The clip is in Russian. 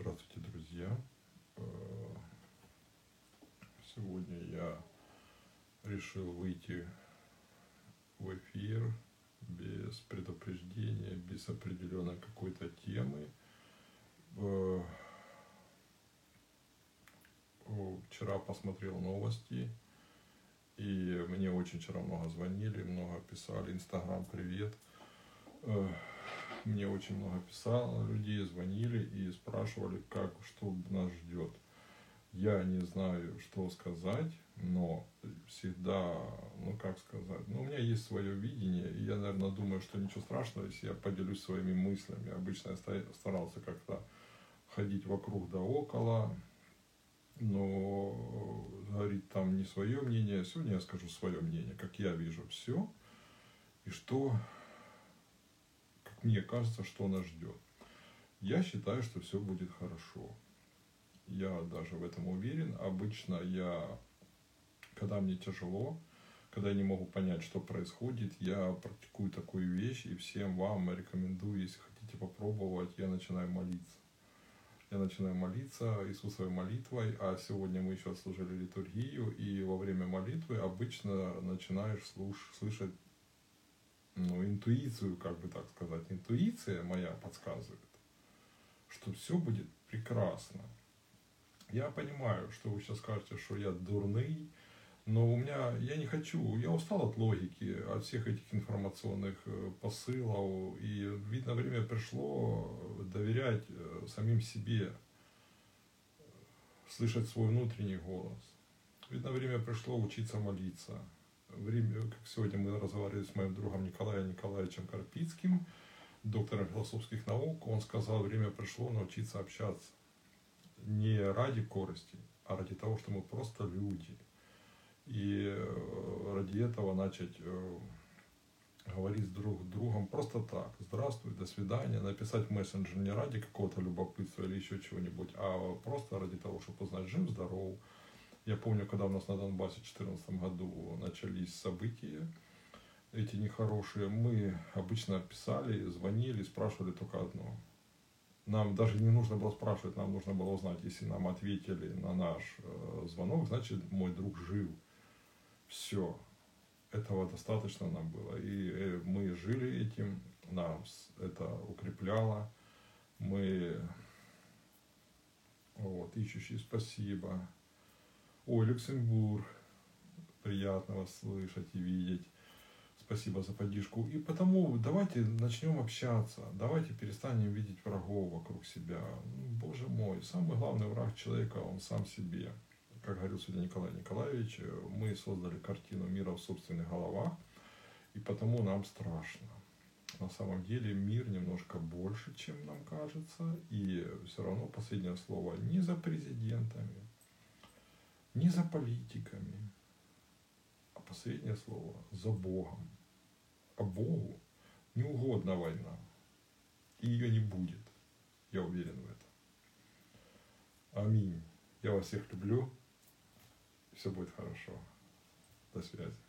Здравствуйте, друзья. Э, сегодня я решил выйти в эфир без предупреждения, без определенной какой-то темы. Э, вчера посмотрел новости, и мне очень вчера много звонили, много писали. Инстаграм, привет. Э, мне очень много писало людей, звонили и спрашивали, как, что нас ждет. Я не знаю, что сказать, но всегда, ну как сказать, ну у меня есть свое видение, и я, наверное, думаю, что ничего страшного, если я поделюсь своими мыслями. Обычно я старался как-то ходить вокруг да около, но говорить там не свое мнение. Сегодня я скажу свое мнение, как я вижу все, и что мне кажется, что нас ждет. Я считаю, что все будет хорошо. Я даже в этом уверен. Обычно я, когда мне тяжело, когда я не могу понять, что происходит, я практикую такую вещь и всем вам рекомендую, если хотите попробовать, я начинаю молиться. Я начинаю молиться Иисусовой молитвой, а сегодня мы еще служили литургию, и во время молитвы обычно начинаешь слуш, слышать ну, интуицию, как бы так сказать, интуиция моя подсказывает, что все будет прекрасно. Я понимаю, что вы сейчас скажете, что я дурный, но у меня, я не хочу, я устал от логики, от всех этих информационных э, посылов, и, видно, время пришло доверять э, самим себе, слышать свой внутренний голос. Видно, время пришло учиться молиться, время, как сегодня мы разговаривали с моим другом Николаем Николаевичем Карпицким, доктором философских наук, он сказал, время пришло научиться общаться не ради корости, а ради того, что мы просто люди. И э, ради этого начать э, говорить друг с другом просто так. Здравствуй, до свидания. Написать мессенджер не ради какого-то любопытства или еще чего-нибудь, а просто ради того, чтобы узнать, жив, здоров, я помню, когда у нас на Донбассе в 2014 году начались события, эти нехорошие, мы обычно писали, звонили, спрашивали только одно. Нам даже не нужно было спрашивать, нам нужно было узнать, если нам ответили на наш э, звонок, значит, мой друг жил. Все. Этого достаточно нам было. И э, мы жили этим, нас это укрепляло. Мы, вот, ищущие спасибо, Ой, Люксембург, приятно вас слышать и видеть. Спасибо за поддержку. И потому давайте начнем общаться. Давайте перестанем видеть врагов вокруг себя. Ну, боже мой, самый главный враг человека, он сам себе. Как говорил сегодня Николай Николаевич, мы создали картину мира в собственных головах, и потому нам страшно. На самом деле мир немножко больше, чем нам кажется, и все равно последнее слово не за президентами, не за политиками, а последнее слово за Богом. А Богу не угодна война. И ее не будет. Я уверен в этом. Аминь. Я вас всех люблю. Все будет хорошо. До связи.